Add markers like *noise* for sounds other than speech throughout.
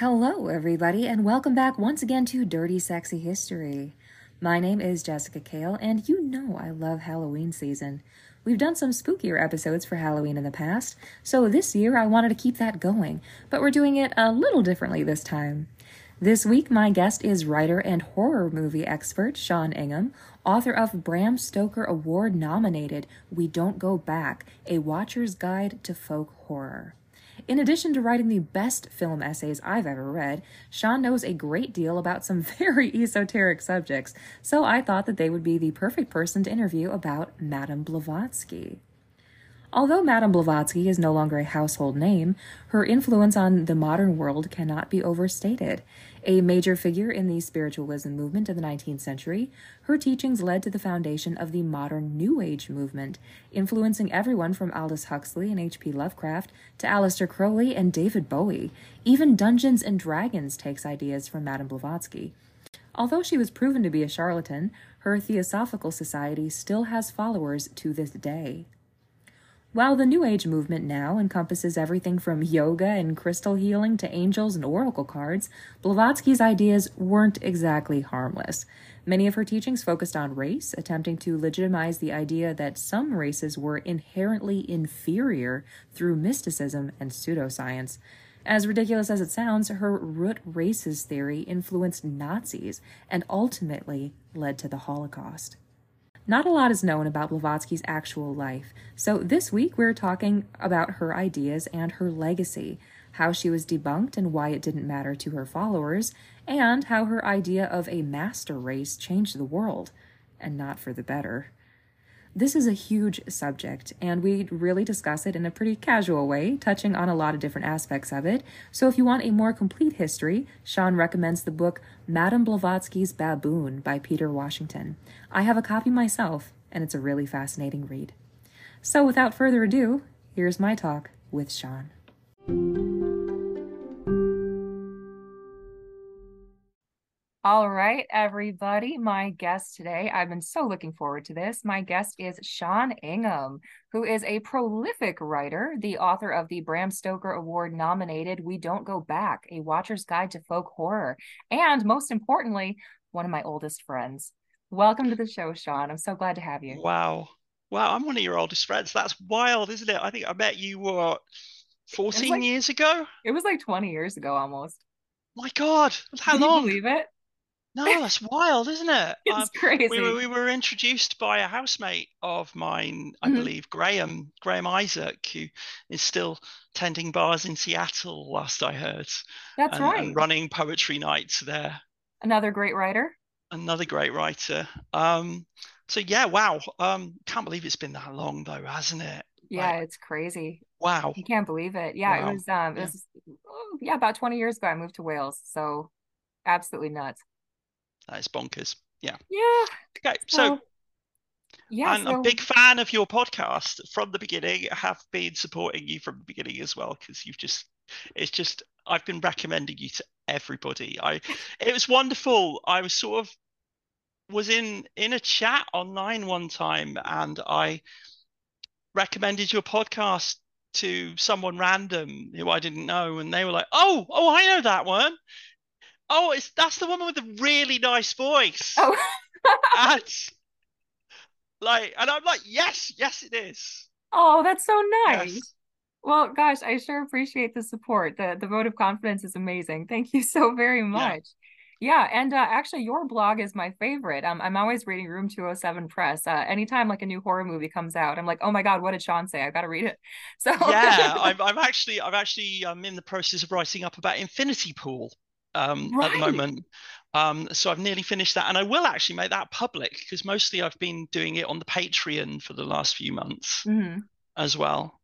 Hello, everybody, and welcome back once again to Dirty Sexy History. My name is Jessica Kale, and you know I love Halloween season. We've done some spookier episodes for Halloween in the past, so this year I wanted to keep that going, but we're doing it a little differently this time. This week, my guest is writer and horror movie expert Sian Ingham, author of Bram Stoker Award nominated We Don't Go Back A Watcher's Guide to Folk Horror. In addition to writing the best film essays I've ever read, Sian knows a great deal about some *laughs* very esoteric subjects, so I thought that they would be the perfect person to interview about Madame Blavatsky. Although Madame Blavatsky is no longer a household name, her influence on the modern world cannot be overstated. A major figure in the spiritualism movement of the 19th century, her teachings led to the foundation of the modern New Age movement, influencing everyone from Aldous Huxley and H.P. Lovecraft to Aleister Crowley and David Bowie. Even Dungeons and Dragons takes ideas from Madame Blavatsky. Although she was proven to be a charlatan, her Theosophical Society still has followers to this day. While the New Age movement now encompasses everything from yoga and crystal healing to angels and oracle cards, Blavatsky's ideas weren't exactly harmless. Many of her teachings focused on race, attempting to legitimize the idea that some races were inherently inferior through mysticism and pseudoscience. As ridiculous as it sounds, her root races theory influenced Nazis and ultimately led to the Holocaust. Not a lot is known about Blavatsky's actual life, so this week we're talking about her ideas and her legacy, how she was debunked and why it didn't matter to her followers, and how her idea of a master race changed the world, and not for the better. This is a huge subject, and we really discuss it in a pretty casual way, touching on a lot of different aspects of it. So, if you want a more complete history, Sian recommends the book Madame Blavatsky's Baboon by Peter Washington. I have a copy myself, and it's a really fascinating read. So, without further ado, here's my talk with Sian. All right, everybody. My guest today, I've been so looking forward to this. My guest is Sian Ingham, who is a prolific writer, the author of the Bram Stoker Award nominated We Don't Go Back, a Watcher's Guide to Folk Horror, and most importantly, one of my oldest friends. Welcome to the show, Sian. I'm so glad to have you. Wow. Wow, I'm one of your oldest friends. That's wild, isn't it? I think I met you what 14 like, years ago? It was like 20 years ago almost. My God, how Can long? you believe it? No, that's wild, isn't it? *laughs* It's um, crazy. We were, we were introduced by a housemate of mine, I mm-hmm. believe, Graham, Graham Isaac, who is still tending bars in Seattle, last I heard. That's and, right. And running poetry nights there. Another great writer. Another great writer. Um, so yeah, wow. Um, can't believe it's been that long though, hasn't it? Yeah, like, it's crazy. Wow. You can't believe it. Yeah, wow. it was um it was yeah, about 20 years ago I moved to Wales. So absolutely nuts. That is bonkers. Yeah. Yeah. Okay. So, yeah, I'm so... a big fan of your podcast from the beginning. I have been supporting you from the beginning as well because you've just, it's just, I've been recommending you to everybody. I, it was wonderful. I was sort of, was in in a chat online one time and I recommended your podcast to someone random who I didn't know, and they were like, "Oh, oh, I know that one." Oh, it's that's the woman with the really nice voice. Oh. *laughs* and like, and I'm like, yes, yes, it is. Oh, that's so nice. Yes. Well, gosh, I sure appreciate the support. The the vote of confidence is amazing. Thank you so very much. Yeah, yeah and uh, actually, your blog is my favorite. Um, I'm always reading Room 207 Press. Uh, anytime like a new horror movie comes out, I'm like, oh my god, what did Sian say? I got to read it. *laughs* So yeah, *laughs* I'm, I'm actually I'm actually I'm in the process of writing up about Infinity Pool um, right. at the moment. Um, so I've nearly finished that, and I will actually make that public because mostly I've been doing it on the Patreon for the last few months mm-hmm. as well.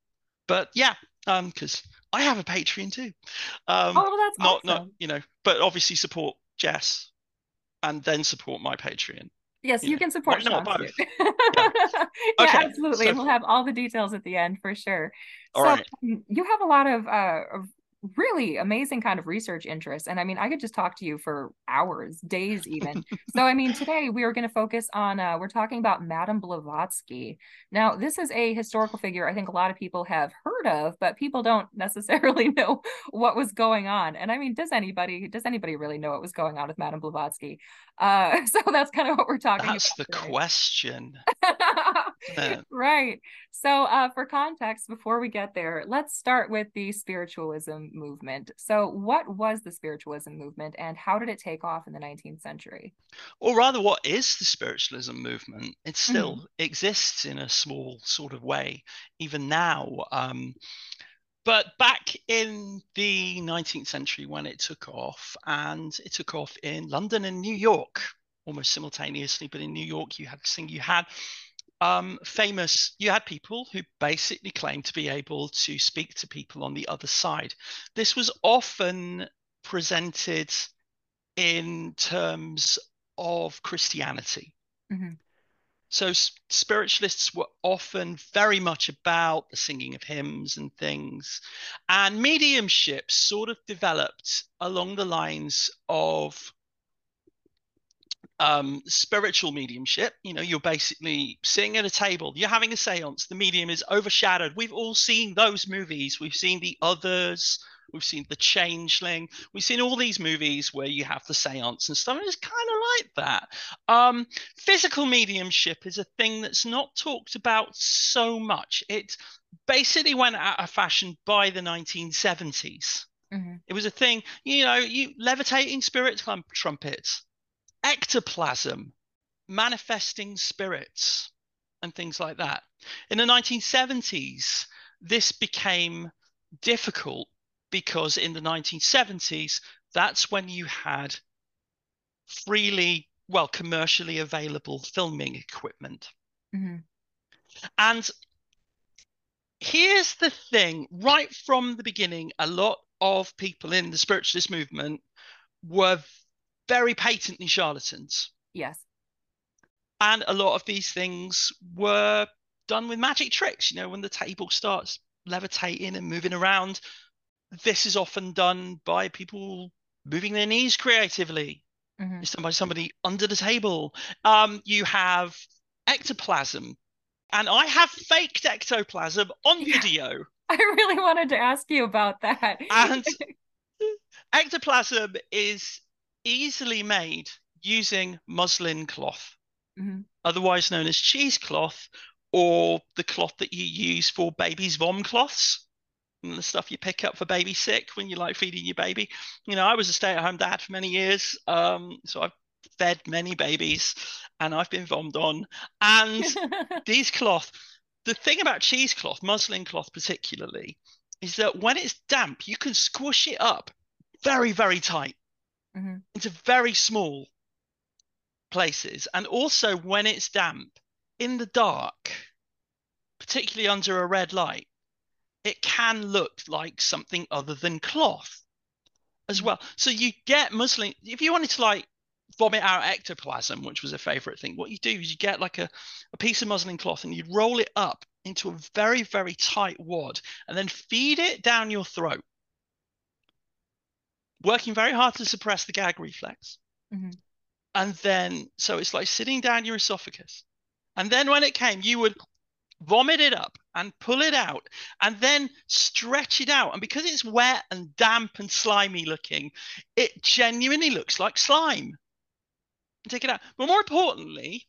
But yeah, because um, I have a Patreon too. Um, oh, well, that's not awesome. not you know, but obviously support Jess, and then support my Patreon. Yes, you, you know, can support not both. *laughs* yeah, *laughs* yeah okay, absolutely. So, we'll have all the details at the end for sure. All so right. Um, you have a lot of uh, of really amazing kind of research interest. And I mean, I could just talk to you for hours, days even. so, I mean, today we are going to focus on, uh, we're talking about Madame Blavatsky. Now, this is a historical figure I think a lot of people have heard of, but people don't *laughs* necessarily know what was going on. And I mean, does anybody, does anybody really know what was going on with Madame Blavatsky? Uh, *laughs* so that's kind of what we're talking that's about. That's the today. question. *laughs* right. So, uh, for context, before we get there, let's start with the spiritualism movement. So, what was the spiritualism movement and how did it take off in the 19th century? Or rather, what is the spiritualism movement? It still mm-hmm. exists in a small sort of way, even now. Um, but back in the 19th century, when it took off, and it took off in London and New York almost simultaneously, but in New York, you had this thing you had um, famous, you had people who basically claimed to be able to speak to people on the other side. This was often presented in terms of Christianity. Mm-hmm. So spiritualists were often very much about the singing of hymns and things. And mediumship sort of developed along the lines of um, spiritual mediumship. You know, you're basically sitting at a table, you're having a seance, the medium is overshadowed. We've all seen those movies. We've seen the others, we've seen the changeling, we've seen all these movies where you have the seance and stuff. And it's kind of like that. Um, physical mediumship is a thing that's not talked about so much. It basically went out of fashion by the 1970s. Mm-hmm. It was a thing, you know, you levitating spirit trumpets ectoplasm, manifesting spirits, and things like that. In the 1970s, this became difficult because in the 1970s, that's when you had freely, well, commercially available filming equipment. Mm-hmm. And here's the thing right from the beginning, a lot of people in the spiritualist movement were very patently charlatans. Yes. And a lot of these things were done with magic tricks. You know, when the table starts levitating and moving around, this is often done by people moving their knees creatively. Mm-hmm. It's done by somebody under the table. Um, you have ectoplasm, and I have faked ectoplasm on yeah. video. *laughs* I really wanted to ask you about that. and *laughs* ectoplasm is easily made using muslin cloth, mm-hmm. otherwise known as cheesecloth, or the cloth that you use for babies' vom cloths. And the stuff you pick up for baby sick when you like feeding your baby. You know, I was a stay-at-home dad for many years, um, so I've fed many babies, and I've been vommed on. And *laughs* these cloth, the thing about cheesecloth, muslin cloth particularly, is that when it's damp, you can squish it up very, very tight mm-hmm. into very small places. And also when it's damp in the dark, particularly under a red light, it can look like something other than cloth as mm-hmm. well. So you get muslin. If you wanted to like vomit out ectoplasm, which was a favorite thing, what you do is you get like a, a piece of muslin cloth and you roll it up into a very, very tight wad and then feed it down your throat working very hard to suppress the gag reflex. Mm-hmm. And then, so it's like sitting down your esophagus. And then when it came, you would vomit it up and pull it out and then stretch it out. And because it's wet and damp and slimy looking, it genuinely looks like slime. Take it out. But more importantly,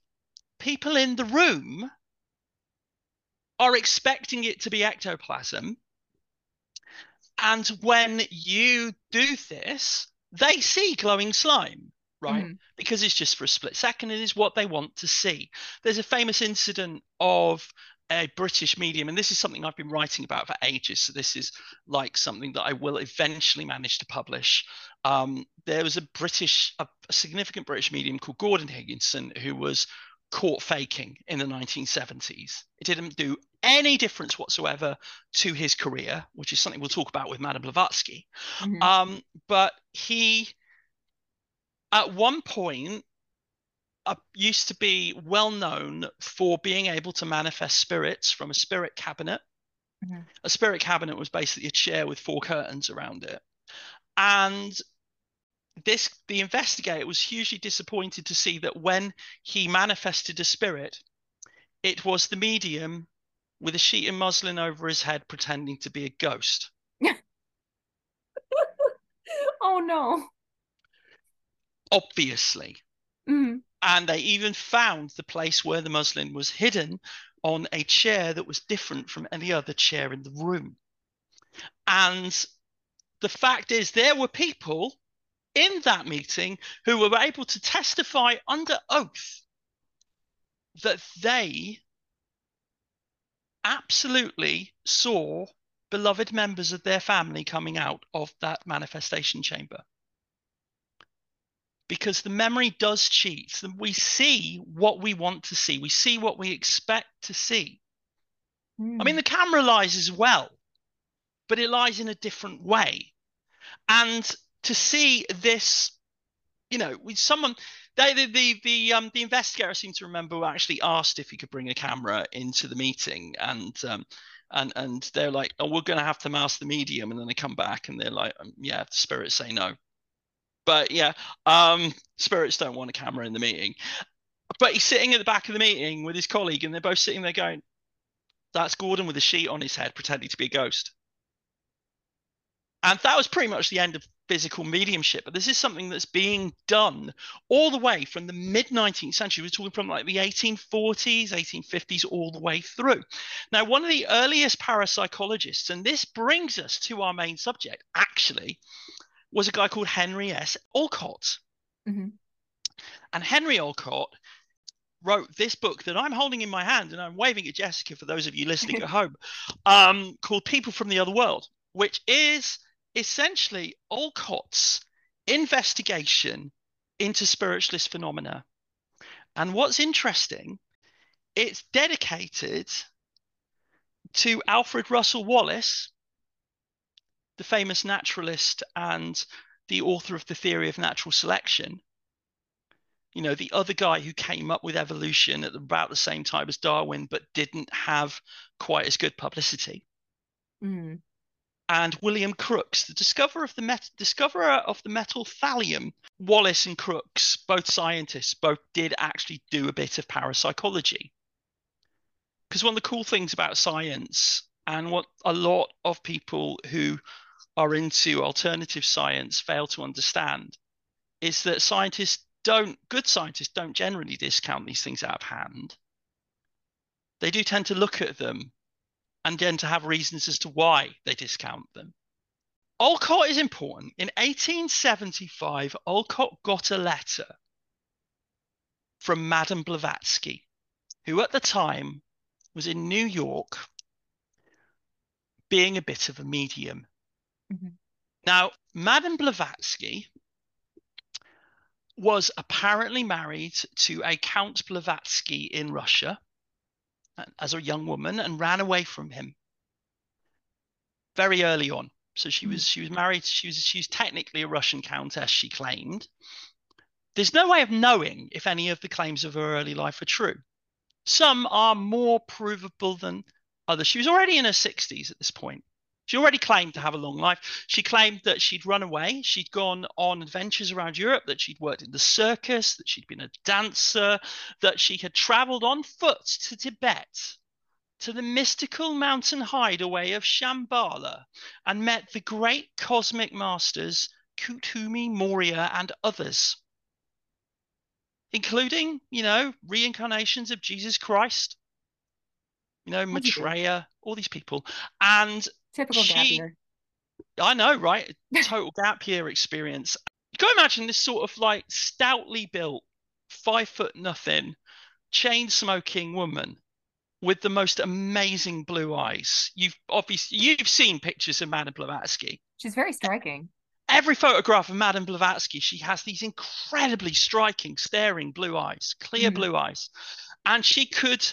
people in the room are expecting it to be ectoplasm and when you do this, they see glowing slime, right? Mm-hmm. Because it's just for a split second. It is what they want to see. There's a famous incident of a British medium, and this is something I've been writing about for ages. So this is like something that I will eventually manage to publish. Um, there was a British, a, a significant British medium called Gordon Higginson who was caught faking in the 1970s. It didn't do any difference whatsoever to his career, which is something we'll talk about with Madame Blavatsky. Mm-hmm. Um, but he, at one point, uh, used to be well known for being able to manifest spirits from a spirit cabinet Mm-hmm. A spirit cabinet was basically a chair with four curtains around it. And this the investigator was hugely disappointed to see that when he manifested a spirit, it was the medium with a sheet of muslin over his head pretending to be a ghost. *laughs* oh no. Obviously. Mm-hmm. And they even found the place where the muslin was hidden on a chair that was different from any other chair in the room. And the fact is, there were people in that meeting who were able to testify under oath that they absolutely saw beloved members of their family coming out of that manifestation chamber because the memory does cheat. We see what we want to see, we see what we expect to see. Mm. I mean, the camera lies as well, but it lies in a different way. And to see this, you know, with someone, they, the the the um the investigator seemed to remember actually asked if he could bring a camera into the meeting, and um, and and they're like, oh, we're going to have to mouse the medium, and then they come back and they're like, um, yeah, the spirits say no. But yeah, um, spirits don't want a camera in the meeting. But he's sitting at the back of the meeting with his colleague, and they're both sitting there going, "That's Gordon with a sheet on his head, pretending to be a ghost." And that was pretty much the end of physical mediumship. But this is something that's being done all the way from the mid 19th century. We're talking from like the 1840s, 1850s, all the way through. Now, one of the earliest parapsychologists, and this brings us to our main subject, actually, was a guy called Henry S. Olcott. Mm-hmm. And Henry Olcott wrote this book that I'm holding in my hand and I'm waving at Jessica for those of you listening *laughs* at home, um, called People from the Other World, which is essentially Olcott's investigation into spiritualist phenomena. And what's interesting, it's dedicated to Alfred Russel Wallace, the famous naturalist and the author of the theory of natural selection. You know, the other guy who came up with evolution at about the same time as Darwin, but didn't have quite as good publicity. Mm. And William Crookes, the discoverer of the met- discoverer of the metal thallium. Wallace and Crookes, both scientists, both did actually do a bit of parapsychology. Because one of the cool things about science and what a lot of people who are into alternative science fail to understand is that scientists don't, good scientists don't generally discount these things out of hand. They do tend to look at them and then to have reasons as to why they discount them. Olcott is important. In 1875, Olcott got a letter from Madame Blavatsky, who at the time was in New York being a bit of a medium. Mm-hmm. Now, Madame Blavatsky was apparently married to a Count Blavatsky in Russia as a young woman and ran away from him very early on. So she hmm. was she was married. She was she was technically a Russian countess. She claimed. There's no way of knowing if any of the claims of her early life are true. Some are more provable than others. She was already in her 60s at this point. She already claimed to have a long life. She claimed that she'd run away, she'd gone on adventures around Europe, that she'd worked in the circus, that she'd been a dancer, that she had traveled on foot to Tibet, to the mystical mountain hideaway of Shambhala, and met the great cosmic masters Kuthumi, Morya, and others, including, you know, reincarnations of Jesus Christ, you know, Maitreya, all these people. And Typical she, gap year. I know, right? Total gap year experience. You can imagine this sort of like stoutly built, five foot nothing, chain smoking woman with the most amazing blue eyes. You've obviously you've seen pictures of Madame Blavatsky. She's very striking. Every photograph of Madame Blavatsky, she has these incredibly striking, staring blue eyes, clear Mhm. blue eyes, and she could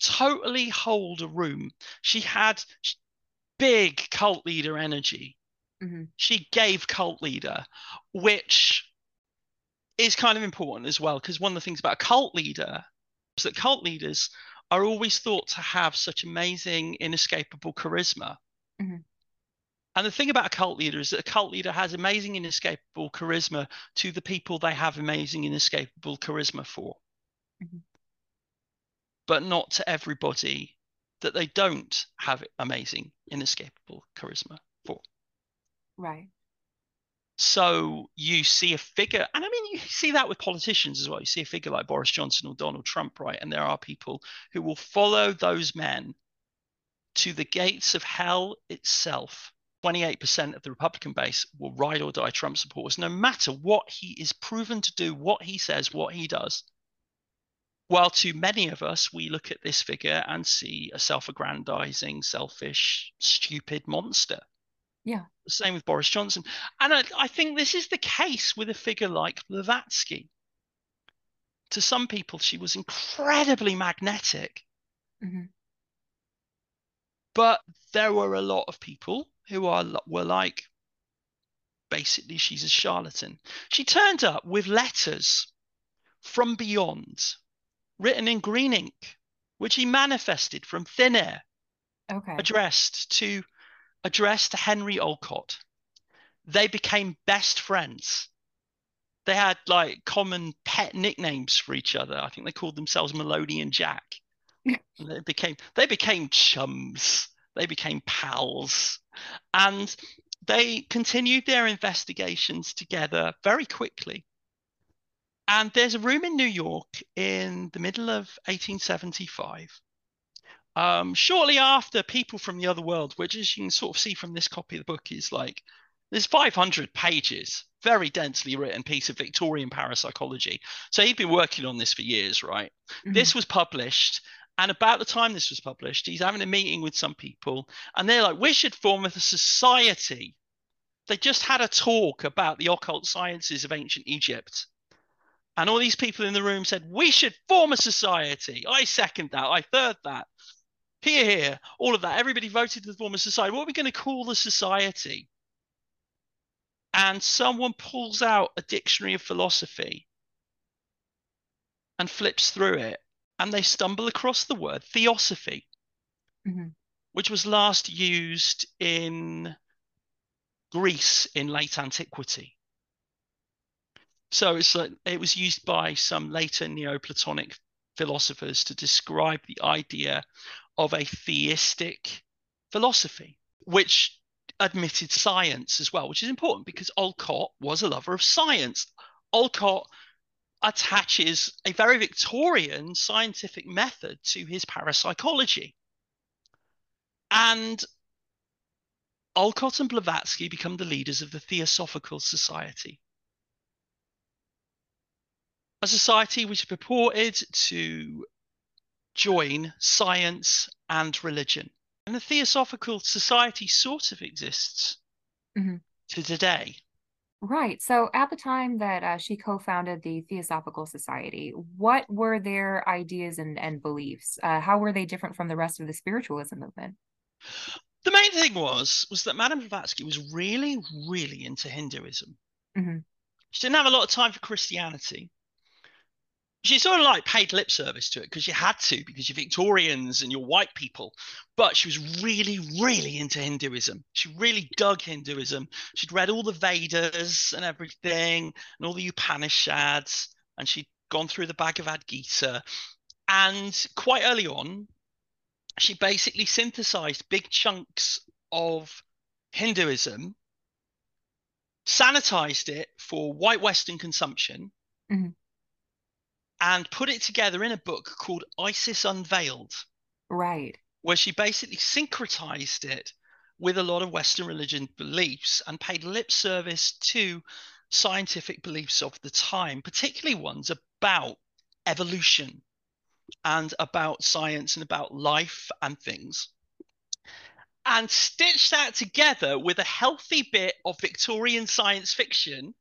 totally hold a room. She had big cult leader energy. Mhm. She gave cult leader, which is kind of important as well, because one of the things about a cult leader is that cult leaders are always thought to have such amazing, inescapable charisma. Mhm. And the thing about a cult leader is that a cult leader has amazing, inescapable charisma to the people they have amazing, inescapable charisma for, Mhm. but not to everybody that they don't have amazing, inescapable charisma for. Right. So you see a figure, and I mean, you see that with politicians as well. You see a figure like Boris Johnson or Donald Trump, right? And there are people who will follow those men to the gates of hell itself. 28% of the Republican base will ride or die Trump supporters, no matter what he is proven to do, what he says, what he does. While to many of us, we look at this figure and see a self aggrandizing, selfish, stupid monster. Yeah. The same with Boris Johnson. And I, I think this is the case with a figure like Blavatsky. To some people, she was incredibly magnetic, Mhm. but there were a lot of people who are were like, basically, she's a charlatan. She turned up with letters from beyond, written in green ink, which he manifested from thin air, Okay. addressed to addressed to Henry Olcott. They became best friends. They had like common pet nicknames for each other. I think they called themselves Maloney and Jack. *laughs* they became they became chums. They became pals. And they continued their investigations together very quickly. And there's a room in New York in the middle of 1875 um, shortly after people from the other world, which as you can sort of see from this copy of the book is like there's 500 pages, very densely written piece of Victorian parapsychology. So he'd been working on this for years, right? Mhm. This was published, and about the time this was published, he's having a meeting with some people, and they're like, "We should form a society." They just had a talk about the occult sciences of ancient Egypt. And all these people in the room said, We should form a society. I second that. I third that. Hear, hear, all of that. Everybody voted to form a society. What are we going to call the society? And someone pulls out a dictionary of philosophy and flips through it, and they stumble across the word theosophy, Mhm. which was last used in Greece in late antiquity. So it's like it was used by some later Neoplatonic philosophers to describe the idea of a theistic philosophy, which admitted science as well, which is important because Olcott was a lover of science. Olcott attaches a very Victorian scientific method to his parapsychology. And Olcott and Blavatsky become the leaders of the Theosophical Society. A society which purported to join science and religion. And the Theosophical Society sort of exists Mhm. to today. Right. So at the time that uh, she co-founded the Theosophical Society, what were their ideas and, and beliefs? Uh, how were they different from the rest of the spiritualism movement? The main thing was was that Madame Blavatsky was really, really into Hinduism. Mhm. She didn't have a lot of time for Christianity. She sort of like paid lip service to it because you had to, because you're Victorians and you're white people. But she was really, really into Hinduism. She really dug Hinduism. She'd read all the Vedas and everything, and all the Upanishads, and she'd gone through the Bhagavad Gita. And quite early on, she basically synthesized big chunks of Hinduism, sanitized it for white Western consumption, Mhm. And put it together in a book called Isis Unveiled, Right. where she basically syncretized it with a lot of Western religion beliefs and paid lip service to scientific beliefs of the time, particularly ones about evolution and about science and about life and things. And stitched that together with a healthy bit of Victorian science fiction,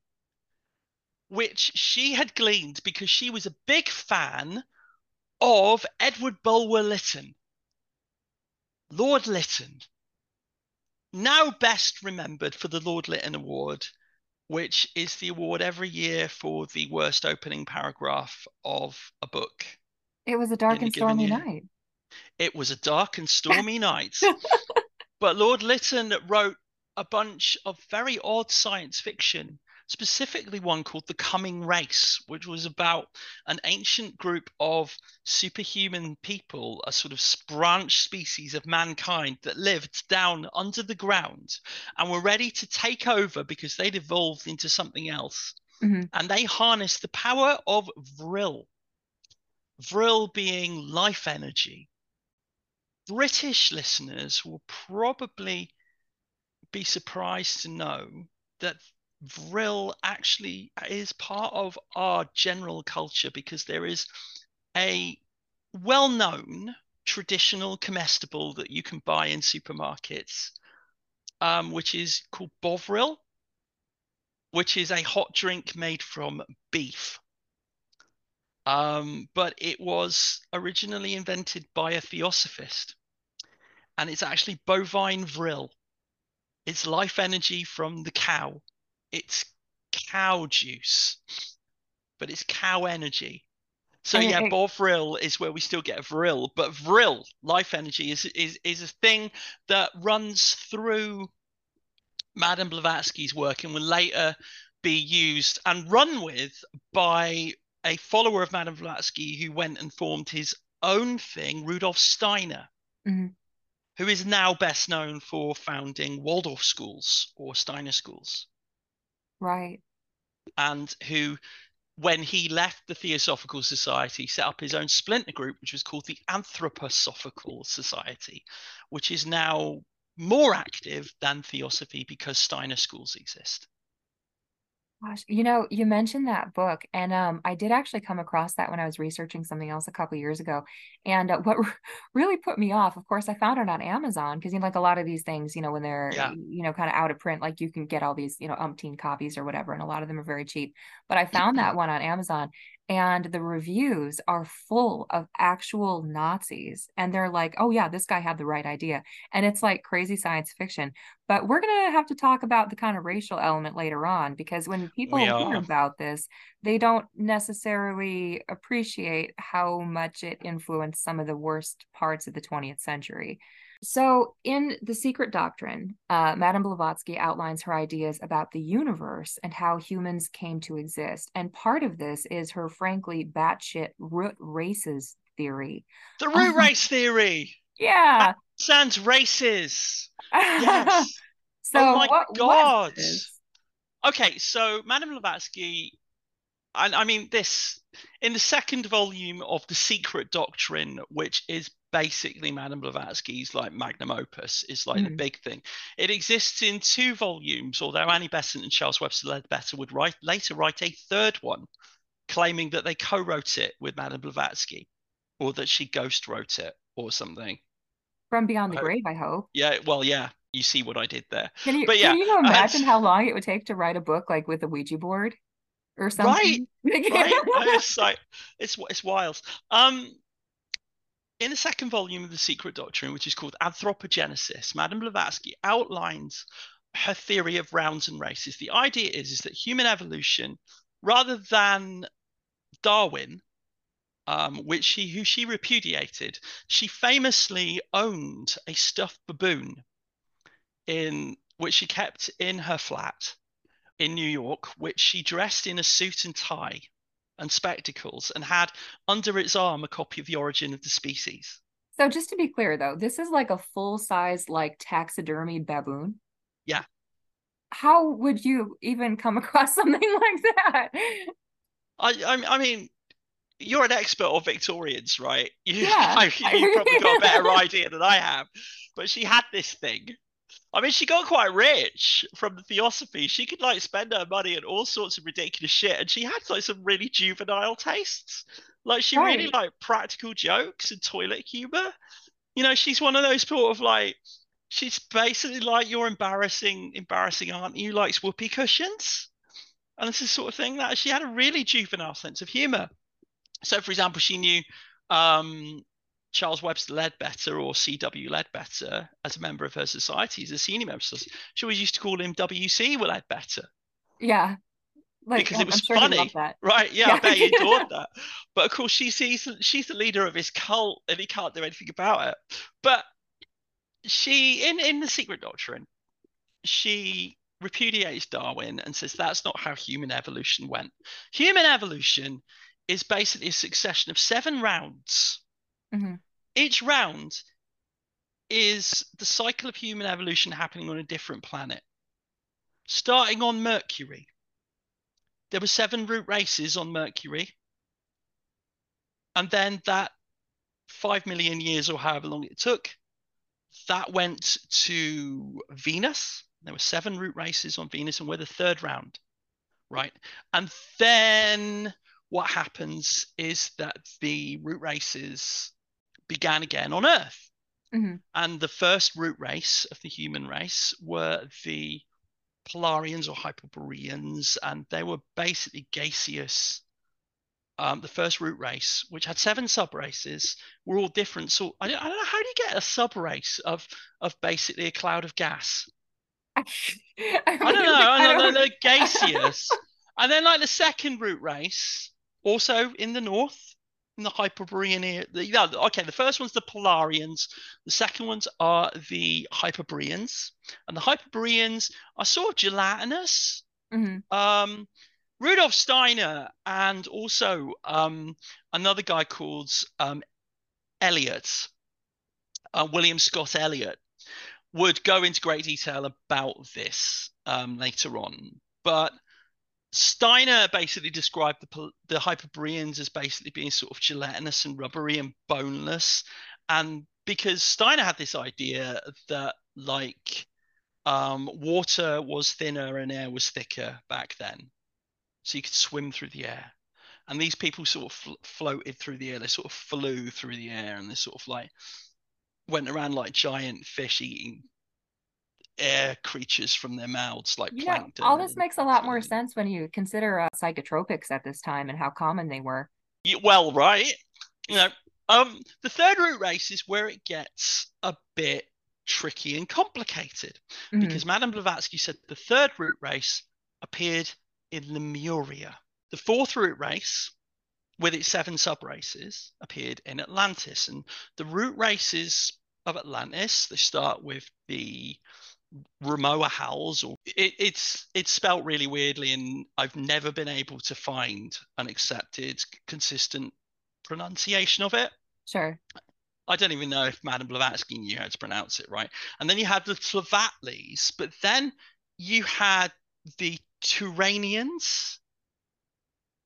which she had gleaned because she was a big fan of Edward Bulwer Lytton. Lord Lytton, now best remembered for the Lord Lytton Award, which is the award every year for the worst opening paragraph of a book. It was a dark a and stormy year. night. It was a dark and stormy *laughs* night. But Lord Lytton wrote a bunch of very odd science fiction, specifically one called The Coming Race, which was about an ancient group of superhuman people, a sort of branch species of mankind that lived down under the ground and were ready to take over because they'd evolved into something else. Mm-hmm. And they harnessed the power of Vril. Vril being life energy. British listeners will probably be surprised to know that Vril actually is part of our general culture because there is a well known traditional comestible that you can buy in supermarkets, um, which is called Bovril, which is a hot drink made from beef. Um, but it was originally invented by a theosophist, and it's actually bovine vril. It's life energy from the cow. It's cow juice, but it's cow energy. So And yeah, it- bovril is where we still get vril, but vril life energy is is is a thing that runs through Madame Blavatsky's work and will later be used and run with by a follower of Madame Blavatsky who went and formed his own thing, Rudolf Steiner, Mhm. who is now best known for founding Waldorf schools or Steiner schools, Right. and who, when he left the Theosophical Society, set up his own splinter group, which was called the Anthroposophical Society, which is now more active than Theosophy because Steiner schools exist. Gosh, you know, you mentioned that book, and um, I did actually come across that when I was researching something else a couple years ago. And uh, *laughs* what really put me off, of course, I found it on Amazon because you know, like a lot of these things, you know, when they're Yeah. you know kind of out of print, like you can get all these, you know, umpteen copies or whatever, and a lot of them are very cheap. But I found that one on Amazon, and the reviews are full of actual Nazis, and they're like, "Oh yeah, this guy had the right idea," and it's like crazy science fiction. But we're going to have to talk about the kind of racial element later on because when people hear about this, they don't necessarily appreciate how much it influenced some of the worst parts of the 20th century. So, in The Secret Doctrine, uh, Madame Blavatsky outlines her ideas about the universe and how humans came to exist. And part of this is her frankly batshit root races theory. The root race theory. Yeah. sounds racist. Yes. *laughs* so, oh my what god. this? Okay, so Madame Blavatsky, and I mean this in the second volume of the Secret Doctrine, which is basically Madame Blavatsky's like magnum opus, is like the Mhm. big thing. It exists in two volumes, although Annie Besant and Charles Webster Leadbeater would write later write a third one, claiming that they co-wrote it with Madame Blavatsky, or that she ghost wrote it or something. From Beyond the Oh. Grave, I hope. Yeah, well, yeah, you see what I did there. Can you But yeah, can you imagine uh, how long it would take to write a book like with a Ouija board or something? *laughs* right? *laughs* it's like it's it's wild. Um, in the second volume of the Secret Doctrine, which is called Anthropogenesis, Madame Blavatsky outlines her theory of rounds and races. The idea is is that human evolution, rather than Darwin, um, which she who she repudiated, she famously owned a stuffed baboon in which she kept in her flat in New York, which she dressed in a suit and tie and spectacles and had under its arm a copy of The Origin of the Species. So just to be clear though, this is like a full size like taxidermied baboon. Yeah. How would you even come across *laughs* something like that? I, I, I mean, you're an expert on Victorians, right? You, Yeah. *laughs* I- you've probably got a better *laughs* idea than I have. But she had this thing. I mean, she got quite rich from the theosophy. She could like spend her money on all sorts of ridiculous shit, and she had like some really juvenile tastes. Like she really Right. liked practical jokes and toilet humor. You know, she's one of those sort of like she's basically like your embarrassing, embarrassing auntie who likes whoopee cushions. And this is the sort of thing that she had a really juvenile sense of humor. So, for example, she knew um, Charles Webster Leadbeater or C.W. Leadbeater as a member of her society, as a senior member. She always used to call him W.C. Leadbeater. yeah. like, because it was sure funny, right? Yeah, yeah. I bet he adored *laughs* that. But of course, she sees she's the leader of his cult, and he can't do anything about it. But she, in in the Secret Doctrine, she repudiates Darwin and says that's not how human evolution went. Human evolution is basically a succession of seven rounds. Mm-hmm. Each round is the cycle of human evolution happening on a different planet. Starting on Mercury, there were seven root races on Mercury. And then that five million years or however long it took, that went to Venus. There were seven root races on Venus, and we're the third round, right? And then what happens is that the root races began again on Earth. Mm-hmm. And the first root race of the human race were the Polarians or Hyperboreans, and they were basically gaseous. Um, the first root race, which had seven sub races, were all different. So I don't, I don't know how do you get a sub race of of basically a cloud of gas. *laughs* I, I, don't know. *laughs* I don't know. They're gaseous, and then like the second root race, also in the north, the Hyperborean. The, yeah, okay, the first one's the Polarians. The second ones are the Hyperboreans, and the Hyperboreans are sort of gelatinous. Mm-hmm. Um, Rudolf Steiner and also um, another guy called um, Elliot, uh, William Scott Elliot, would go into great detail about this um, later on. But Steiner basically described the, the Hyperboreans as basically being sort of gelatinous and rubbery and boneless. And because Steiner had this idea that like um, water was thinner and air was thicker back then, so you could swim through the air. And these people sort of fl- floated through the air. They sort of flew through the air, and they sort of like went around like giant fish eating air creatures from their mouths, like yeah, plankton. All this makes a lot more sense when you consider uh, psychotropics at this time and how common they were. Yeah, well, right. You know, um, the third root race is where it gets a bit tricky and complicated Mhm. because Madame Blavatsky said the third root race appeared in Lemuria. The fourth root race, with its seven subraces, appeared in Atlantis. And the root races of Atlantis, they start with the Ramoahals, or it, it's it's spelt really weirdly, and I've never been able to find an accepted, consistent pronunciation of it. Sure. I don't even know if Madame Blavatsky knew how to pronounce it right. And then you had the Tlavatlis, but then you had the Turanians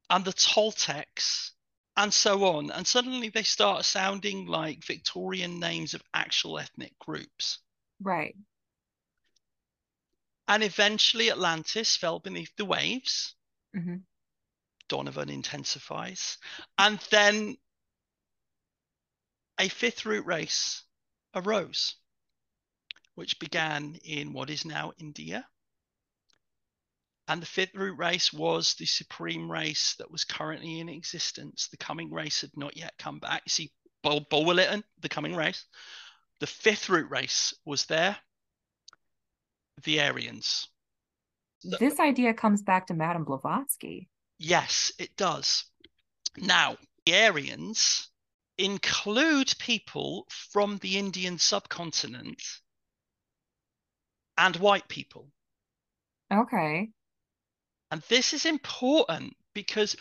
and the Toltecs and so on. And suddenly they start sounding like Victorian names of actual ethnic groups. Right. And eventually Atlantis fell beneath the waves. hmm Donovan intensifies. And then a fifth root race arose, which began in what is now India. And the fifth root race was the supreme race that was currently in existence. The coming race had not yet come back. You see, Bol- Bulwer Lytton, the coming race. The fifth root race was there. The Aryans. This idea comes back to Madame Blavatsky. Yes, it does. Now, the Aryans include people from the Indian subcontinent and white people. Okay. And this is important because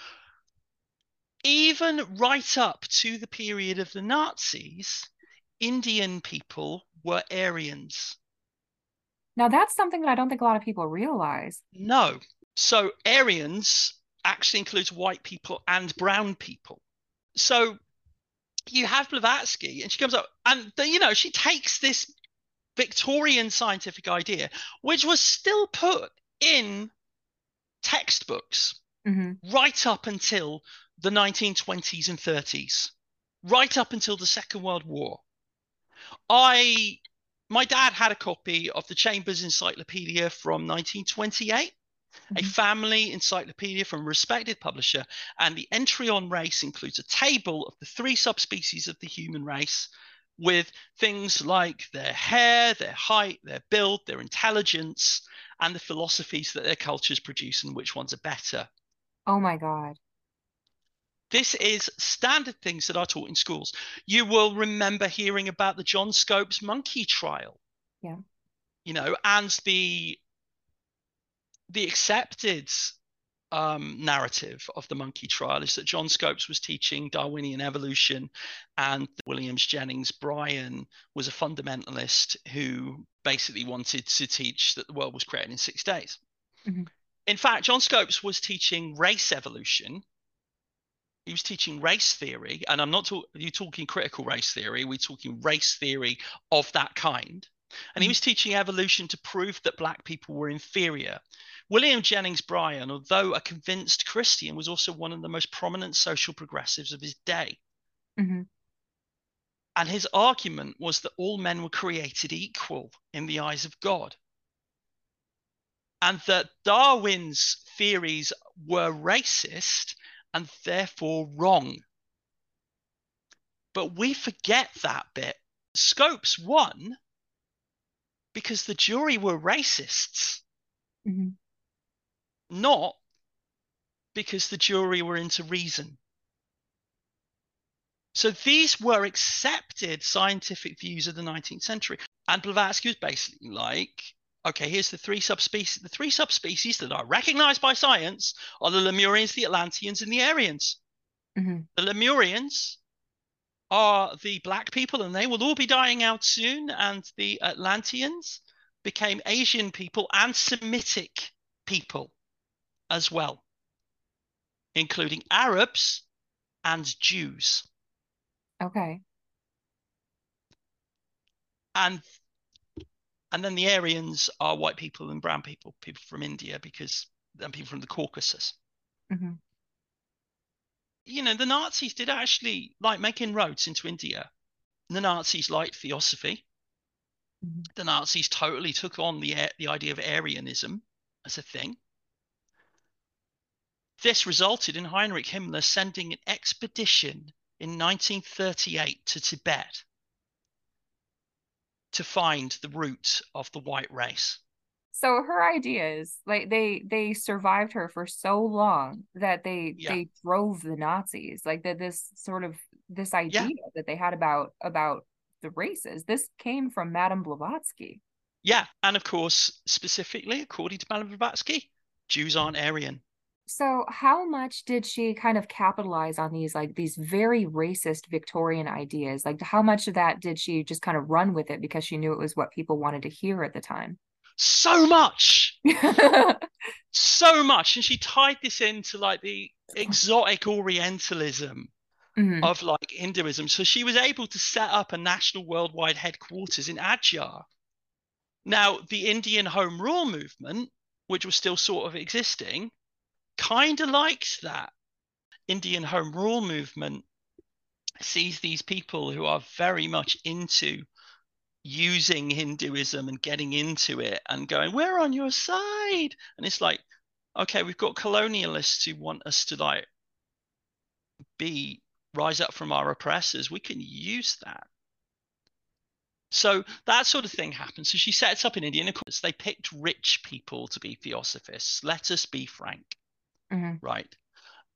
even right up to the period of the Nazis, Indian people were Aryans. Now that's something that I don't think a lot of people realize. No. So Aryans actually includes white people and brown people. So you have Blavatsky, and she comes up, and you know she takes this Victorian scientific idea, which was still put in textbooks hmm right up until the 1920s and 30s, right up until the Second World War. I, my dad had a copy of the Chambers Encyclopedia from 1928 a Mhm. family encyclopedia from a respected publisher, and the entry on race includes a table of the three subspecies of the human race with things like their hair, their height, their build, their intelligence, and the philosophies that their cultures produce and which ones are better. Oh my God. This is standard things that are taught in schools. You will remember hearing about the John Scopes monkey trial. Yeah. You know, and the the accepted um, narrative of the monkey trial is that John Scopes was teaching Darwinian evolution, and Williams Jennings Bryan was a fundamentalist who basically wanted to teach that the world was created in six days. Mm-hmm. In fact, John Scopes was teaching race evolution. He was teaching race theory, and I'm not talking. You talking critical race theory? We're talking race theory of that kind. And he mm-hmm. was teaching evolution to prove that black people were inferior. William Jennings Bryan, although a convinced Christian, was also one of the most prominent social progressives of his day. Mm-hmm. And his argument was that all men were created equal in the eyes of God. And that Darwin's theories were racist and therefore wrong. But we forget that bit. Scopes won because the jury were racists. Mm-hmm not because the jury were into reason. So these were accepted scientific views of the 19th century. And Blavatsky was basically like, okay, here's the three subspecies. The three subspecies that are recognized by science are the Lemurians, the Atlanteans, and the Aryans. Mm-hmm. The Lemurians are the black people, and they will all be dying out soon. And the Atlanteans became Asian people and Semitic people as well, including Arabs and Jews. Okay. And and then the Aryans are white people and brown people, people from India, because and people from the Caucasus. Mm-hmm. You know, the Nazis did actually like make inroads into India. The Nazis liked theosophy. Mm-hmm. The Nazis totally took on the the idea of Aryanism as a thing. This resulted in Heinrich Himmler sending an expedition in 1938 to Tibet to find the root of the white race. So her ideas, like they they survived her for so long that they yeah. they drove the Nazis. Like that this sort of this idea yeah. that they had about about the races. This came from Madame Blavatsky. Yeah, and of course, specifically according to Madame Blavatsky, Jews aren't Aryan. So how much did she kind of capitalize on these like these very racist Victorian ideas? Like how much of that did she just kind of run with it because she knew it was what people wanted to hear at the time? So much. *laughs* *laughs* so much. And she tied this into like the exotic Orientalism mm-hmm. of like Hinduism. So she was able to set up a national worldwide headquarters in Adyar. Now, the Indian Home Rule movement, which was still sort of existing, kind of likes that. Indian Home Rule movement sees these people who are very much into using Hinduism and getting into it and going, We're on your side. And it's like, okay, we've got colonialists who want us to like be rise up from our oppressors. We can use that. So that sort of thing happens. So she sets up in India, and of course, they picked rich people to be theosophists. Let us be frank mm-hmm. right?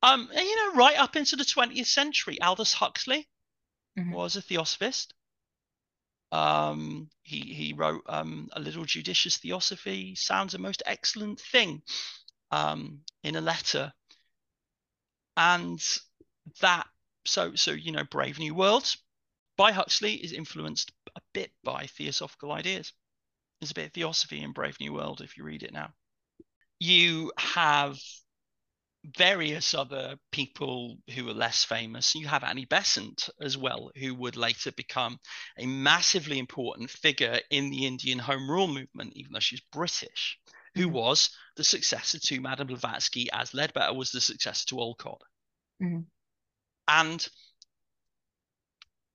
Um, and, you know, right up into the 20th century, Aldous Huxley mm-hmm. was a theosophist. Um, he he wrote um, a little judicious theosophy. Sounds a most excellent thing um, in a letter, and that so so you know, Brave New World by Huxley is influenced a bit by theosophical ideas. There's a bit of theosophy in Brave New World if you read it now. You have various other people who are less famous. You have Annie Besant as well, who would later become a massively important figure in the Indian Home Rule movement, even though she's British, who mm-hmm. was the successor to Madame Blavatsky, as Leadbeater was the successor to Olcott. Mm-hmm. And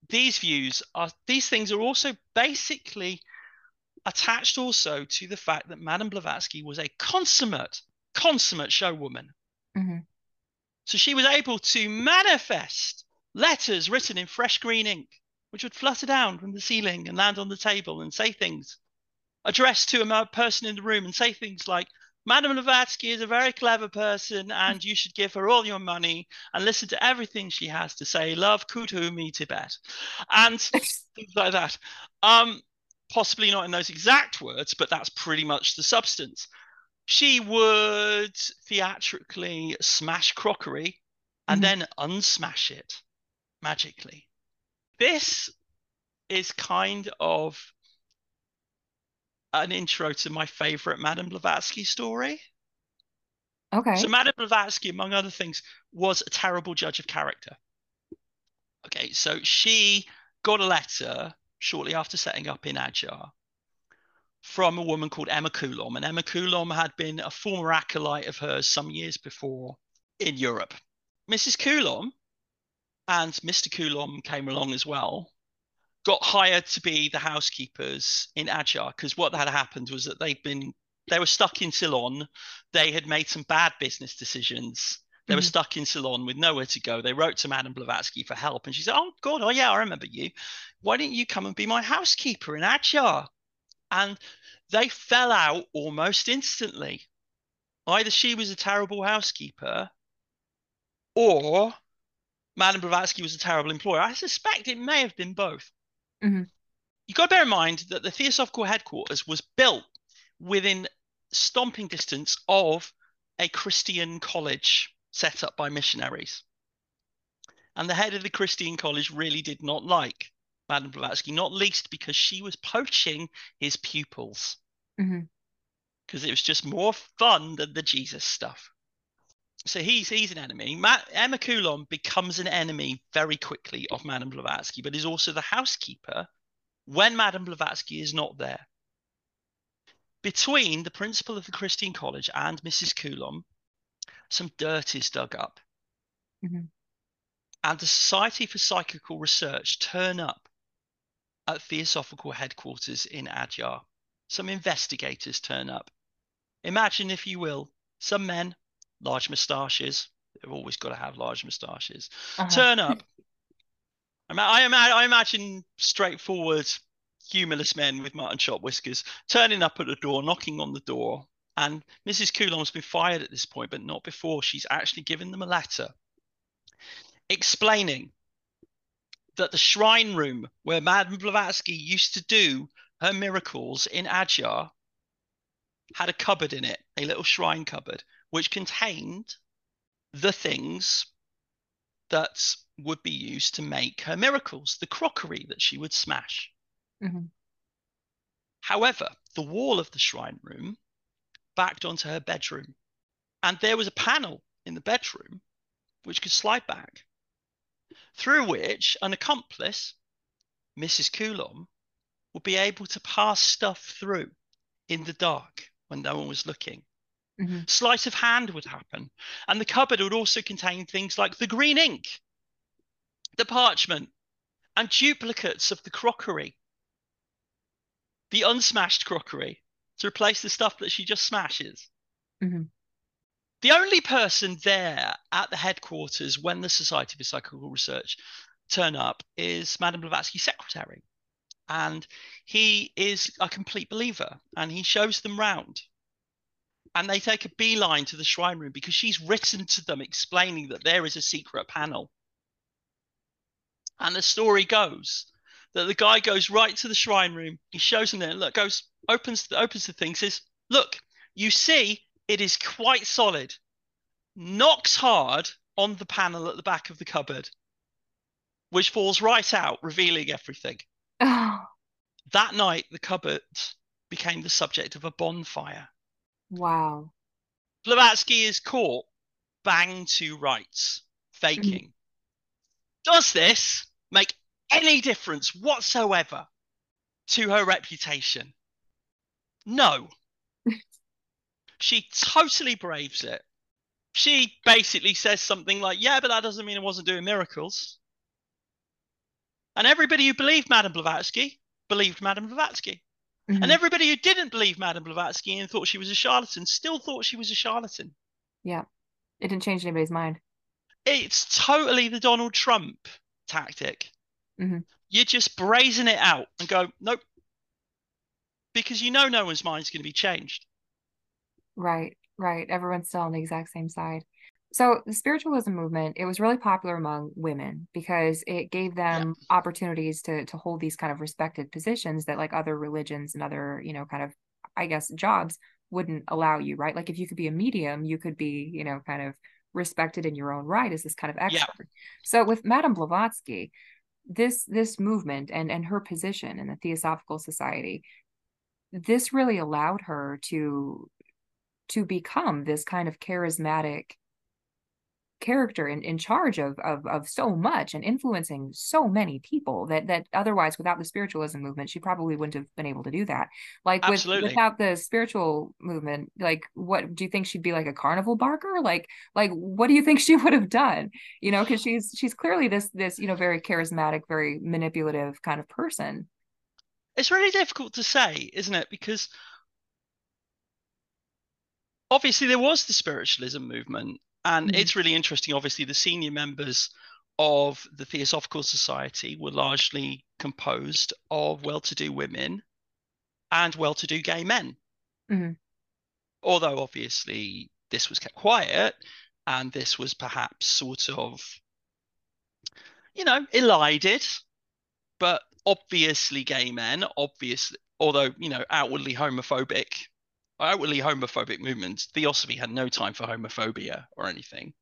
these views are these things are also basically attached also to the fact that Madame Blavatsky was a consummate, consummate showwoman Mm-hmm. So she was able to manifest letters written in fresh green ink which would flutter down from the ceiling and land on the table and say things addressed to a person in the room and say things like, Madame Blavatsky is a very clever person, and you should give her all your money and listen to everything she has to say. Love Kutumi Tibet, and *laughs* things like that. Um, possibly not in those exact words, but that's pretty much the substance. She would theatrically smash crockery and mm-hmm. then unsmash it magically. This is kind of an intro to my favorite Madame Blavatsky story. Okay. So Madame Blavatsky, among other things, was a terrible judge of character. Okay, so she got a letter shortly after setting up in Adyar from a woman called Emma Coulomb. And Emma Coulomb had been a former acolyte of hers some years before in Europe. Mrs. Coulomb and Mr. Coulomb came along as well got hired to be the housekeepers in Adyar because what had happened was that they'd been they were stuck in Ceylon. They had made some bad business decisions. They mm-hmm. were stuck in Ceylon with nowhere to go. They wrote to Madame Blavatsky for help, and she said, "Oh God, oh yeah, I remember you. Why don't you come and be my housekeeper in Adyar?" And they fell out almost instantly. Either she was a terrible housekeeper, or Madame Blavatsky was a terrible employer. I suspect it may have been both. Mm-hmm. You've got to bear in mind that the Theosophical headquarters was built within stomping distance of a Christian college set up by missionaries. And the head of the Christian college really did not like Madame Blavatsky, not least because she was poaching his pupils. Because mm-hmm. it was just more fun than the Jesus stuff. So he's he's an enemy. Ma- Emma Coulomb becomes an enemy very quickly of Madame Blavatsky, but is also the housekeeper when Madame Blavatsky is not there. Between the principal of the Christian College and Mrs. Coulomb, some dirt is dug up. Mm-hmm. And the Society for Psychical Research turn up at Theosophical headquarters in Adyar. Some investigators turn up. Imagine, if you will, some men large moustaches. They've always got to have large moustaches. Uh-huh. Turn up. *laughs* I, I, I imagine straightforward, humorless men with mutton chop whiskers turning up at the door, knocking on the door. And Mrs. Coulomb's been fired at this point, but not before. She's actually given them a letter explaining that the shrine room where Madame Blavatsky used to do her miracles in Adyar had a cupboard in it, a little shrine cupboard, which contained the things that would be used to make her miracles, the crockery that she would smash. Mm-hmm. However, the wall of the shrine room backed onto her bedroom, and there was a panel in the bedroom which could slide back, through which an accomplice, Mrs. Coulomb, would be able to pass stuff through in the dark when no one was looking Mm-hmm. Sleight of hand would happen. And the cupboard would also contain things like the green ink, the parchment, and duplicates of the crockery, the unsmashed crockery, to replace the stuff that she just smashes. Mm-hmm. The only person there at the headquarters when the Society for Psychical Research turn up is Madame Blavatsky's secretary. And he is a complete believer and he shows them round and they take a beeline to the shrine room because she's written to them explaining that there is a secret panel. And the story goes that the guy goes right to the shrine room. He shows them there. Look, goes opens the, opens the thing. Says, "Look, you see, it is quite solid." Knocks hard on the panel at the back of the cupboard, which falls right out, revealing everything. Oh. That night, the cupboard became the subject of a bonfire. Wow. Blavatsky is caught bang to rights, faking. Mm-hmm. Does this make any difference whatsoever to her reputation? No. She totally braves it. She basically says something like, Yeah, but that doesn't mean I wasn't doing miracles. And everybody who believed Madame Blavatsky believed Madame Blavatsky. Mm-hmm. And everybody who didn't believe Madame Blavatsky and thought she was a charlatan still thought she was a charlatan. Yeah. It didn't change anybody's mind. It's totally the Donald Trump tactic. Mm-hmm. you just brazen it out and go, nope, because you know no one's mind's going to be changed. Right, right. Everyone's still on the exact same side. So the spiritualism movement, it was really popular among women because it gave them yeah. opportunities to to hold these kind of respected positions that like other religions and other, you know, kind of I guess jobs wouldn't allow you, right? Like if you could be a medium, you could be, you know, kind of respected in your own right as this kind of expert. Yeah. So with Madame Blavatsky, this this movement and and her position in the Theosophical Society, this really allowed her to to become this kind of charismatic character in, in charge of, of of so much and influencing so many people that that otherwise without the spiritualism movement she probably wouldn't have been able to do that. Like with, without the spiritual movement like what do you think she'd be like a carnival barker? Like like what do you think *laughs* she would have done? You know because she's she's clearly this this you know very charismatic very manipulative kind of person. It's really difficult to say isn't it? Because obviously there was the spiritualism movement and mm-hmm. it's really interesting. Obviously, the senior members of the Theosophical Society were largely composed of well to do women and well to do gay men. Mm-hmm. Although, obviously, this was kept quiet and this was perhaps sort of, you know, elided, but obviously gay men, obviously, although, you know, outwardly homophobic outwardly homophobic movements, Theosophy had no time for homophobia or anything.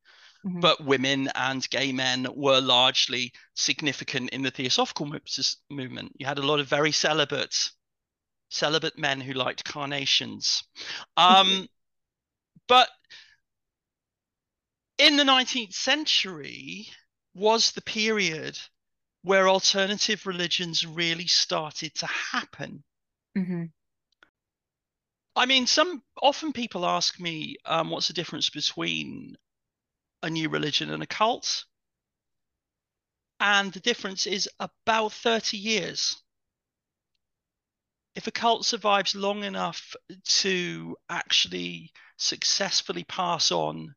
Mm-hmm. But women and gay men were largely significant in the Theosophical movement. You had a lot of very celibate, celibate men who liked carnations. Um, mm-hmm. But in the 19th century was the period where alternative religions really started to happen. Mm-hmm. I mean, some often people ask me, um, what's the difference between a new religion and a cult? And the difference is about 30 years. If a cult survives long enough to actually successfully pass on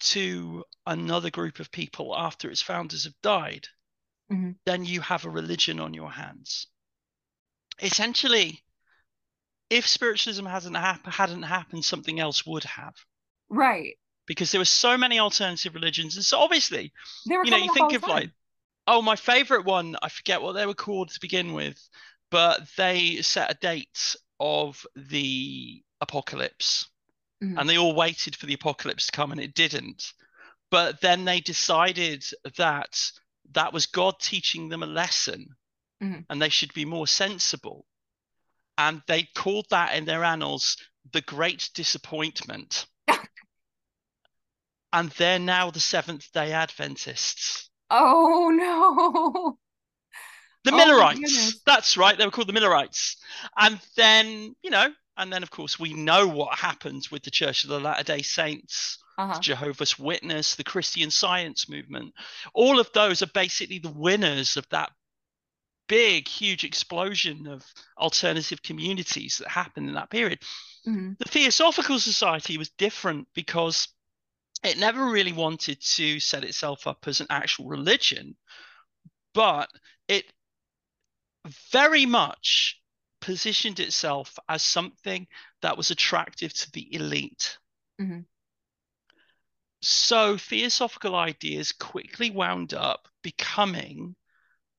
to another group of people after its founders have died, mm-hmm. then you have a religion on your hands. Essentially, if spiritualism hasn't hap- hadn't happened, something else would have. Right. Because there were so many alternative religions, and so obviously, you know, you think of like, oh, my favorite one, I forget what they were called to begin with, but they set a date of the apocalypse, mm-hmm. and they all waited for the apocalypse to come, and it didn't. But then they decided that that was God teaching them a lesson, mm-hmm. and they should be more sensible and they called that in their annals the Great Disappointment. *laughs* and they're now the Seventh day Adventists. Oh, no. The oh, Millerites. That's right. They were called the Millerites. And then, you know, and then, of course, we know what happens with the Church of the Latter day Saints. Uh-huh. Jehovah's Witness, the Christian Science movement, all of those are basically the winners of that big, huge explosion of alternative communities that happened in that period. Mm-hmm. The Theosophical Society was different because it never really wanted to set itself up as an actual religion, but it very much positioned itself as something that was attractive to the elite. Mm-hmm. So theosophical ideas quickly wound up becoming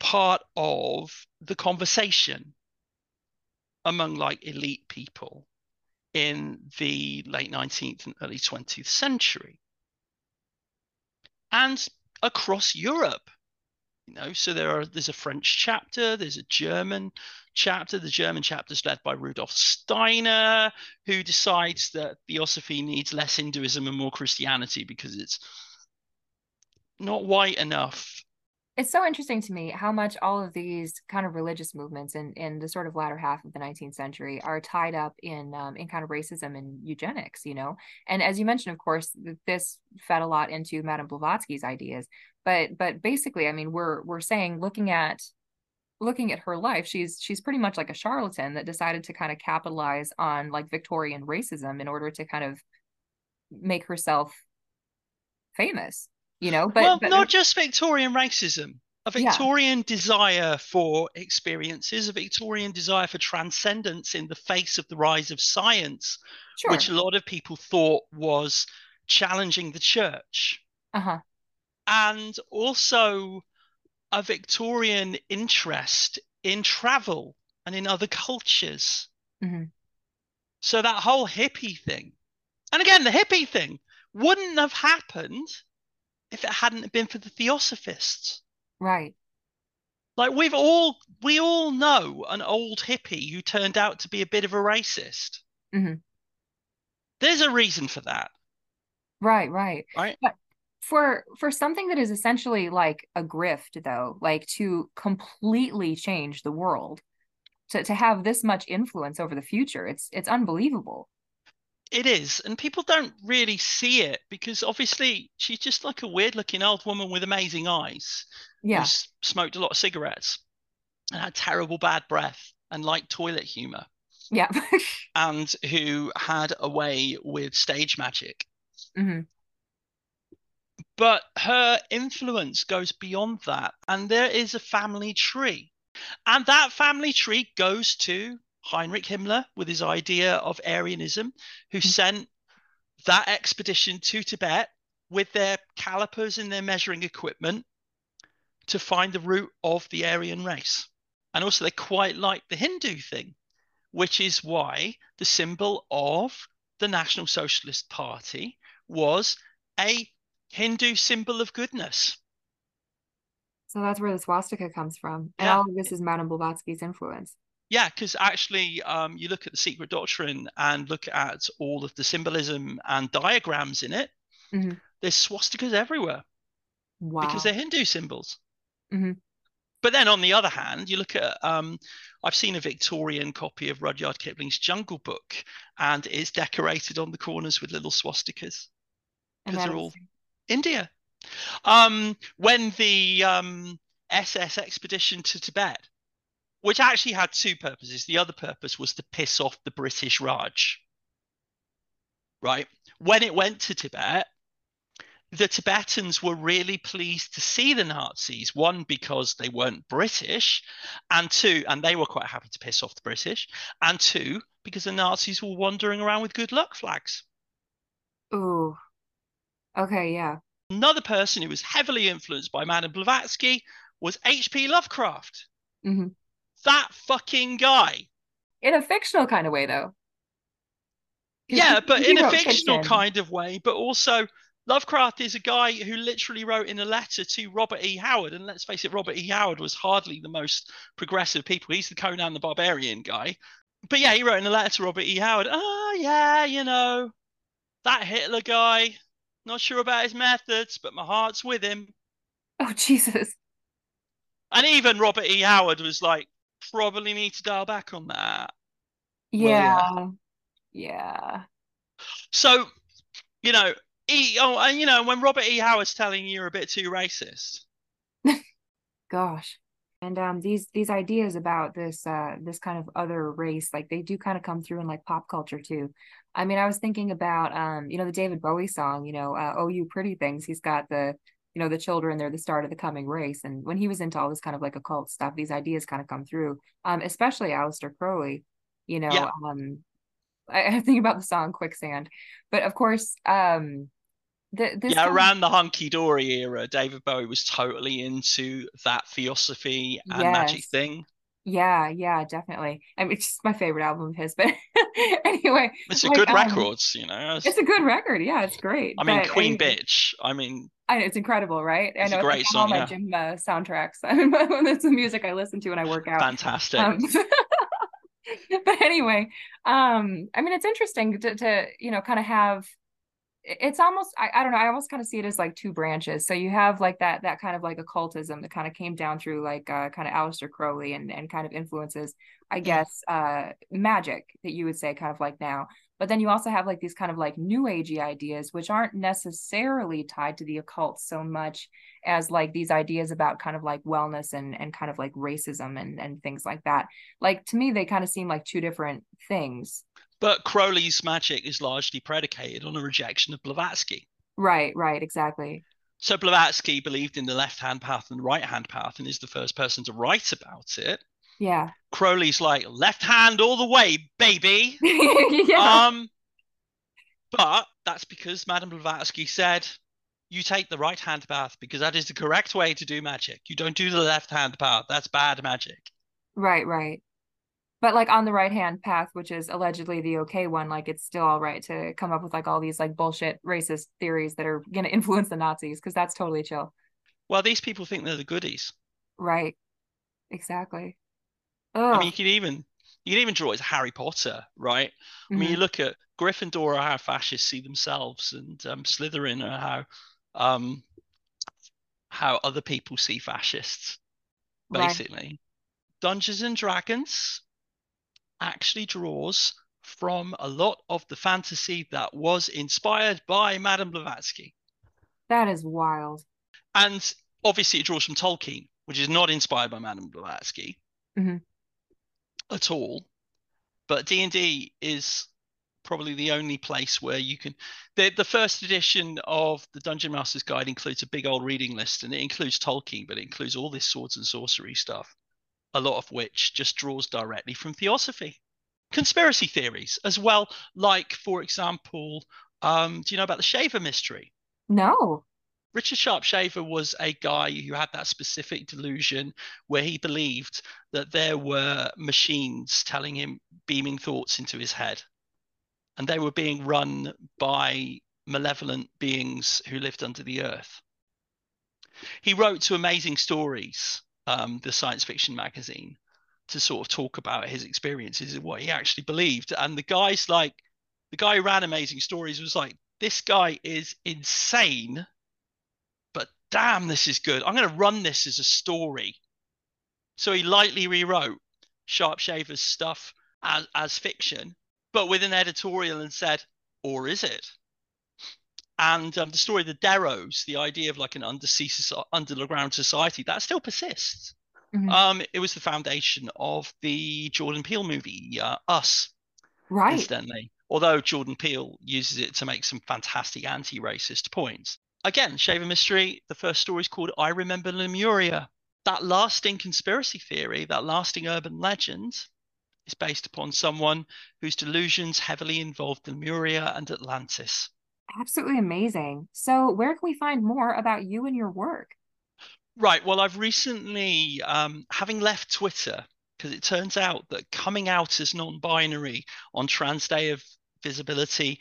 part of the conversation among like elite people in the late 19th and early 20th century. And across Europe you know so there are there's a French chapter there's a German chapter. The German chapter is led by Rudolf Steiner who decides that theosophy needs less Hinduism and more Christianity because it's not white enough it's so interesting to me how much all of these kind of religious movements in, in the sort of latter half of the 19th century are tied up in um, in kind of racism and eugenics, you know. And as you mentioned, of course, this fed a lot into Madame Blavatsky's ideas. But but basically, I mean, we're we're saying looking at looking at her life, she's she's pretty much like a charlatan that decided to kind of capitalize on like Victorian racism in order to kind of make herself famous you know but well but, not just victorian racism a Victorian yeah. desire for experiences, a Victorian desire for transcendence in the face of the rise of science, sure. which a lot of people thought was challenging the church. Uh-huh. And also a Victorian interest in travel and in other cultures. Mm-hmm. So that whole hippie thing, and again, the hippie thing wouldn't have happened if it hadn't been for the theosophists. Right. Like we've all we all know an old hippie who turned out to be a bit of a racist. Mm-hmm. There's a reason for that. Right, right. Right. But for for something that is essentially like a grift though, like to completely change the world, to to have this much influence over the future, it's it's unbelievable. It is, and people don't really see it because obviously she's just like a weird looking old woman with amazing eyes. Yeah. Who's smoked a lot of cigarettes and had terrible bad breath and liked toilet humor. Yeah. *laughs* and who had a way with stage magic. Mm-hmm. But her influence goes beyond that. And there is a family tree. And that family tree goes to Heinrich Himmler with his idea of Aryanism, who mm-hmm. sent that expedition to Tibet with their calipers and their measuring equipment to find the root of the Aryan race. And also, they quite like the Hindu thing, which is why the symbol of the National Socialist Party was a Hindu symbol of goodness. So that's where the swastika comes from. And yeah. all of this is Madame Blavatsky's influence. Yeah, because actually, um, you look at the secret doctrine and look at all of the symbolism and diagrams in it. Mm-hmm. There's swastikas everywhere. Wow. Because they're Hindu symbols. Mm-hmm. But then on the other hand, you look at um, I've seen a Victorian copy of Rudyard Kipling's Jungle Book, and it's decorated on the corners with little swastikas because they're all India. Um, when the um, SS expedition to Tibet which actually had two purposes. The other purpose was to piss off the British Raj. Right? When it went to Tibet, the Tibetans were really pleased to see the Nazis. One, because they weren't British, and two, and they were quite happy to piss off the British, and two, because the Nazis were wandering around with good luck flags. Ooh. Okay, yeah. Another person who was heavily influenced by Madame Blavatsky was H.P. Lovecraft. Mm-hmm that fucking guy. In a fictional kind of way, though. Yeah, but in a fictional fiction. kind of way, but also Lovecraft is a guy who literally wrote in a letter to Robert E. Howard, and let's face it, Robert E. Howard was hardly the most progressive people. He's the Conan the Barbarian guy. But yeah, he wrote in a letter to Robert E. Howard, oh yeah, you know, that Hitler guy, not sure about his methods, but my heart's with him. Oh *laughs* Jesus. And even Robert E. Howard was like, probably need to dial back on that. Yeah. yeah. So, you know, E oh and you know, when Robert E. Howard's telling you you're a bit too racist. *laughs* Gosh. And um these these ideas about this uh this kind of other race, like they do kind of come through in like pop culture too. I mean, I was thinking about um, you know, the David Bowie song, you know, uh, Oh You Pretty Things. He's got the you know the children they're the start of the coming race and when he was into all this kind of like occult stuff these ideas kind of come through um especially Aleister Crowley you know yeah. um I, *laughs* I think about the song quicksand but of course um the, yeah, around the hunky dory era, David Bowie was totally into that theosophy and yes. magic thing. Yeah, yeah, definitely. I mean, it's just my favorite album of his. But *laughs* anyway, it's a like, good um, record, you know. It's, it's, a good record. Yeah, it's great. I mean, but Queen anyway, Bitch. I mean, I know it's incredible, right? It's I know a great it's song. All yeah. my gym uh, soundtracks. *laughs* *laughs* That's the music I listen to when I work out. Fantastic. Um, but anyway, um, I mean, it's interesting to, to you know kind of have it's almost I, I don't know i almost kind of see it as like two branches. So you have like that that kind of like occultism that kind of came down through like uh kind of Aleister Crowley and and kind of influences i guess uh magic that you would say kind of like now. But then you also have like these kind of like new agey ideas which aren't necessarily tied to the occult so much as like these ideas about kind of like wellness and and kind of like racism and and things like that. Like to me they kind of seem like two different things but Crowley's magic is largely predicated on a rejection of Blavatsky. Right, right, exactly. So Blavatsky believed in the left-hand path and the right-hand path, and is the first person to write about it. Yeah. Crowley's like left hand all the way, baby. *laughs* yeah. Um, but that's because Madame Blavatsky said you take the right hand path because that is the correct way to do magic. You don't do the left hand path. That's bad magic. right, right. But like on the right hand path, which is allegedly the okay one, like it's still all right to come up with like all these like bullshit racist theories that are gonna *laughs* influence the Nazis because that's totally chill. Well, these people think they're the goodies. Right. Exactly. I Oh, mean, you can even you can even draw it as Harry Potter, right? I mean, you look at Gryffindor are how fascists see themselves, and um, Slytherin are how um, how other people see fascists. Right. Basically, Dungeons and Dragons actually draws from a lot of the fantasy that was inspired by Madame Blavatsky, that is wild. and obviously it draws from Tolkien, which is not inspired by Madame Blavatsky Mhm. at all. But D and D is probably the only place where you can. The the first edition of the Dungeon Master's Guide includes a big old reading list, and it includes Tolkien, but it includes all this swords and sorcery stuff, a lot of which just draws directly from theosophy, conspiracy theories as well. Like for example, um, do you know about the Shaver mystery? No. Richard Sharp Shaver was a guy who had that specific delusion where he believed that there were machines telling him beaming thoughts into his head. And they were being run by malevolent beings who lived under the earth. He wrote to Amazing Stories, um, the science fiction magazine, to sort of talk about his experiences and what he actually believed. And the guy's like, the guy who ran Amazing Stories was like, this guy is insane but damn, this is good. I'm going to run this as a story. So he lightly rewrote Sharp Shaver's stuff as, as fiction, but with an editorial and said, or is it? And um, the story of the Deros, the idea of like an undersea soci- underground society, that still persists. Mhm. Um, it was the foundation of the Jordan Peele movie, uh, Us right. incidentally. Although Jordan Peele uses it to make some fantastic anti-racist points. Again, Shaver Mystery, the first story is called I Remember Lemuria. That lasting conspiracy theory, that lasting urban legend, is based upon someone whose delusions heavily involved Lemuria and Atlantis. Absolutely amazing. So, where can we find more about you and your work? Right. Well, I've recently, um, having left Twitter, because it turns out that coming out as non-binary on Trans Day of Visibility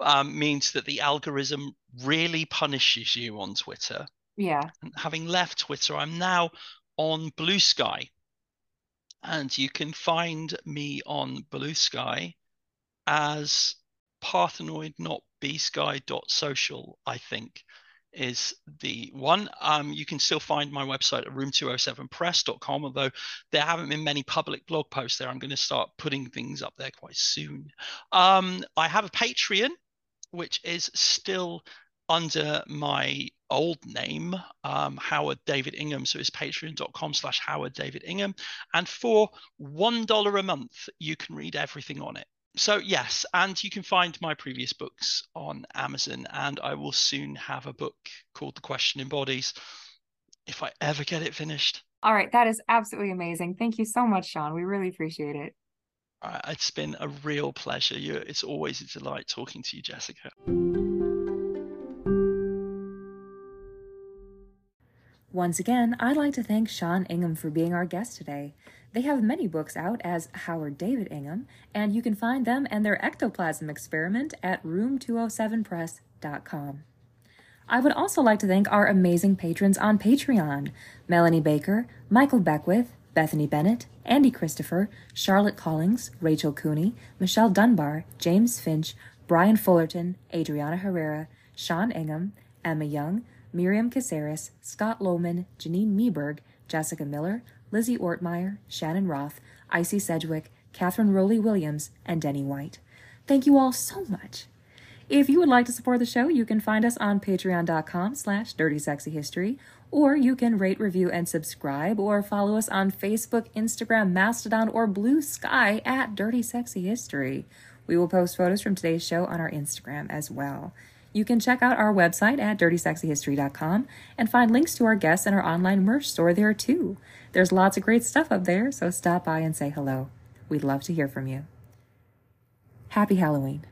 um, means that the algorithm really punishes you on Twitter. Yeah. And having left Twitter, I'm now on Blue Sky, and you can find me on Blue Sky as Parthenoid, not bsky.social, I think is the one. Um, you can still find my website at room207press.com, although there haven't been many public blog posts there. I'm going to start putting things up there quite soon. Um, I have a Patreon, which is still under my old name, um, Howard David Ingham. So it's patreon.com slash Howard David Ingham. And for $1 a month, you can read everything on it. So, yes, and you can find my previous books on Amazon. And I will soon have a book called The Question in Bodies if I ever get it finished. All right. That is absolutely amazing. Thank you so much, Sian. We really appreciate it. Uh, it's been a real pleasure. You, it's always a delight talking to you, Jessica. Once again, I'd like to thank Sian Ingham for being our guest today. They have many books out as Howard David Ingham, and you can find them and their ectoplasm experiment at room207press.com. I would also like to thank our amazing patrons on Patreon Melanie Baker, Michael Beckwith, Bethany Bennett, Andy Christopher, Charlotte Collings, Rachel Cooney, Michelle Dunbar, James Finch, Brian Fullerton, Adriana Herrera, Sian Ingham, Emma Young, Miriam Caceres, Scott Lohman, Janine Meberg, Jessica Miller, Lizzie Ortmeyer, Shannon Roth, Icy Sedgwick, Catherine Rowley Williams, and Denny White. Thank you all so much. If you would like to support the show, you can find us on patreon.com slash dirty sexy history, or you can rate, review, and subscribe, or follow us on Facebook, Instagram, Mastodon, or Blue Sky at Dirty Sexy History. We will post photos from today's show on our Instagram as well. You can check out our website at dirtysexyhistory.com and find links to our guests and our online merch store there too. There's lots of great stuff up there, so stop by and say hello. We'd love to hear from you. Happy Halloween.